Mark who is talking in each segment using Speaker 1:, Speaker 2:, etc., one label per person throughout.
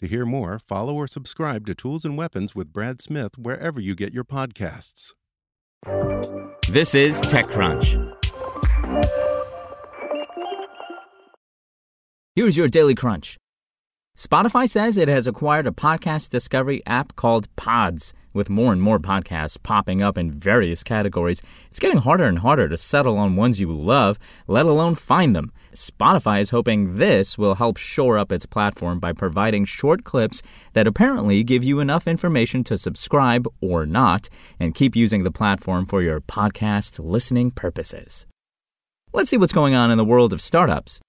Speaker 1: To hear more, follow or subscribe to Tools and Weapons with Brad Smith wherever you get your podcasts.
Speaker 2: This is TechCrunch.
Speaker 3: Here's your Daily Crunch. Spotify says it has acquired a podcast discovery app called Podz. With more and more podcasts popping up in various categories, it's getting harder and harder to settle on ones you love, let alone find them. Spotify is hoping this will help shore up its platform by providing short clips that apparently give you enough information to subscribe or not and keep using the platform for your podcast listening purposes. Let's see what's going on in the world of startups.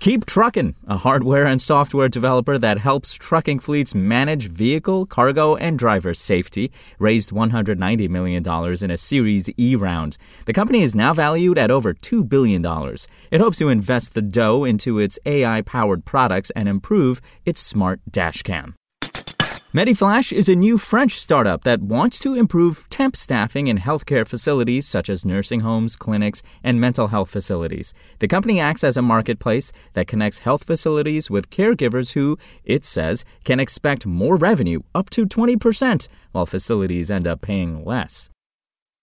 Speaker 3: Keep Truckin', a hardware and software developer that helps trucking fleets manage vehicle, cargo, and driver safety, raised $190 million in a Series E round. The company is now valued at over $2 billion. It hopes to invest the dough into its AI powered products and improve its smart dashcam. Mediflash is a new French startup that wants to improve temp staffing in healthcare facilities such as nursing homes, clinics, and mental health facilities. The company acts as a marketplace that connects health facilities with caregivers who, it says, can expect more revenue, up to 20%, while facilities end up paying less.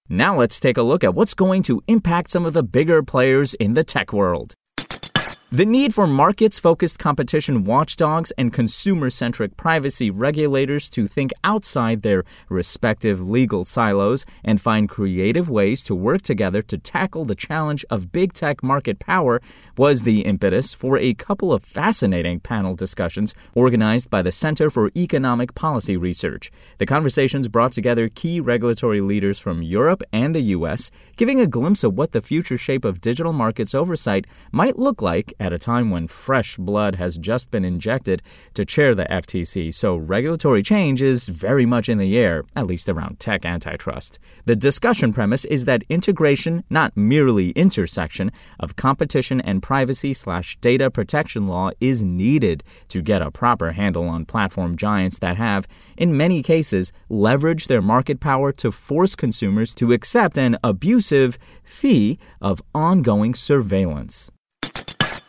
Speaker 3: Now let's take a look at what's going to impact some of the bigger players in the tech world. The need for markets focused competition watchdogs and consumer centric privacy regulators to think outside their respective legal silos and find creative ways to work together to tackle the challenge of big tech market power was the impetus for a couple of fascinating panel discussions organized by the Center for Economic Policy Research. The conversations brought together key regulatory leaders from Europe and the U.S., giving a glimpse of what the future shape of digital markets oversight might look like at a time when fresh blood has just been injected to chair the FTC, so regulatory change is very much in the air, at least around tech antitrust. The discussion premise is that integration, not merely intersection, of competition and privacy slash data protection law is needed to get a proper handle on platform giants that have, in many cases, leveraged their market power to force consumers to accept an abusive fee of ongoing surveillance.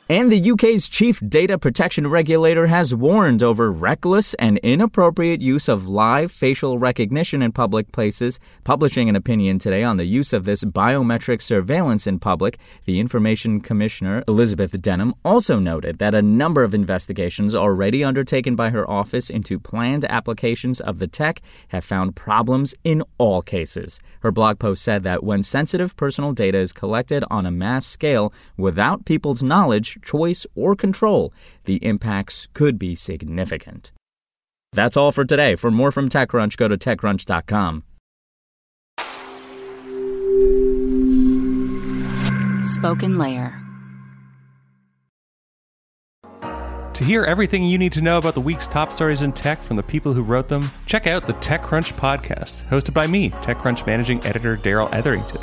Speaker 3: And the UK's chief data protection regulator has warned over reckless and inappropriate use of live facial recognition in public places. Publishing an opinion today on the use of this biometric surveillance in public, the Information Commissioner, Elizabeth Denham, also noted that a number of investigations already undertaken by her office into planned applications of the tech have found problems in all cases. Her blog post said that when sensitive personal data is collected on a mass scale without people's knowledge, choice, or control, the impacts could be significant. That's all for today. For more from TechCrunch, go to TechCrunch.com.
Speaker 4: Spoken Layer.
Speaker 5: To hear everything you need to know about the week's top stories in tech from the people who wrote them, check out the TechCrunch podcast, hosted by me, TechCrunch managing editor Darrell Etherington.